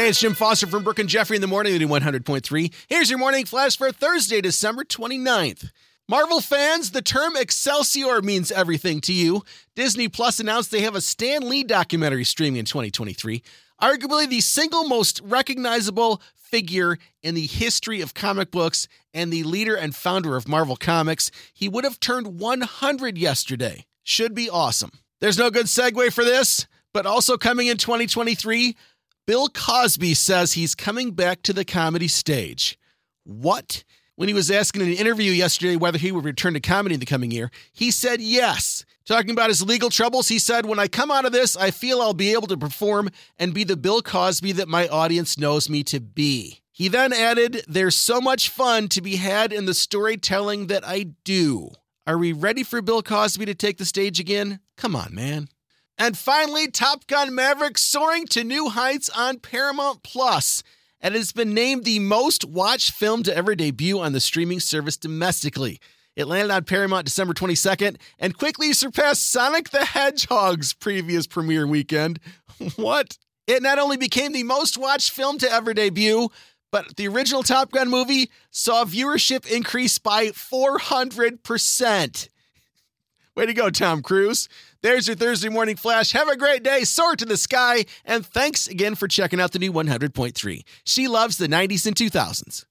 Hey, it's Jim Foster from Brooke and Jeffrey in the morning, the 100.3. Here's your morning flash for Thursday, December 29th. Marvel fans, the term Excelsior means everything to you. Disney Plus announced they have a Stan Lee documentary streaming in 2023. Arguably the single most recognizable figure in the history of comic books and the leader and founder of Marvel Comics. He would have turned 100 yesterday. Should be awesome. There's no good segue for this, but also coming in 2023, Bill Cosby says he's coming back to the comedy stage. What? When he was asked in an interview yesterday whether he would return to comedy in the coming year, he said yes. Talking about his legal troubles, he said, When I come out of this, I feel I'll be able to perform and be the Bill Cosby that my audience knows me to be. He then added, There's so much fun to be had in the storytelling that I do. Are we ready for Bill Cosby to take the stage again? Come on, man. And finally, Top Gun Maverick soaring to new heights on Paramount Plus, and has been named the most watched film to ever debut on the streaming service domestically. It landed on Paramount December 22nd and quickly surpassed Sonic the Hedgehog's previous premiere weekend. what? It not only became the most watched film to ever debut, but the original Top Gun movie saw viewership increase by 400%. Way to go, Tom Cruise. There's your Thursday morning flash. Have a great day. Soar to the sky. And thanks again for checking out the new 100.3. She loves the 90s and 2000s.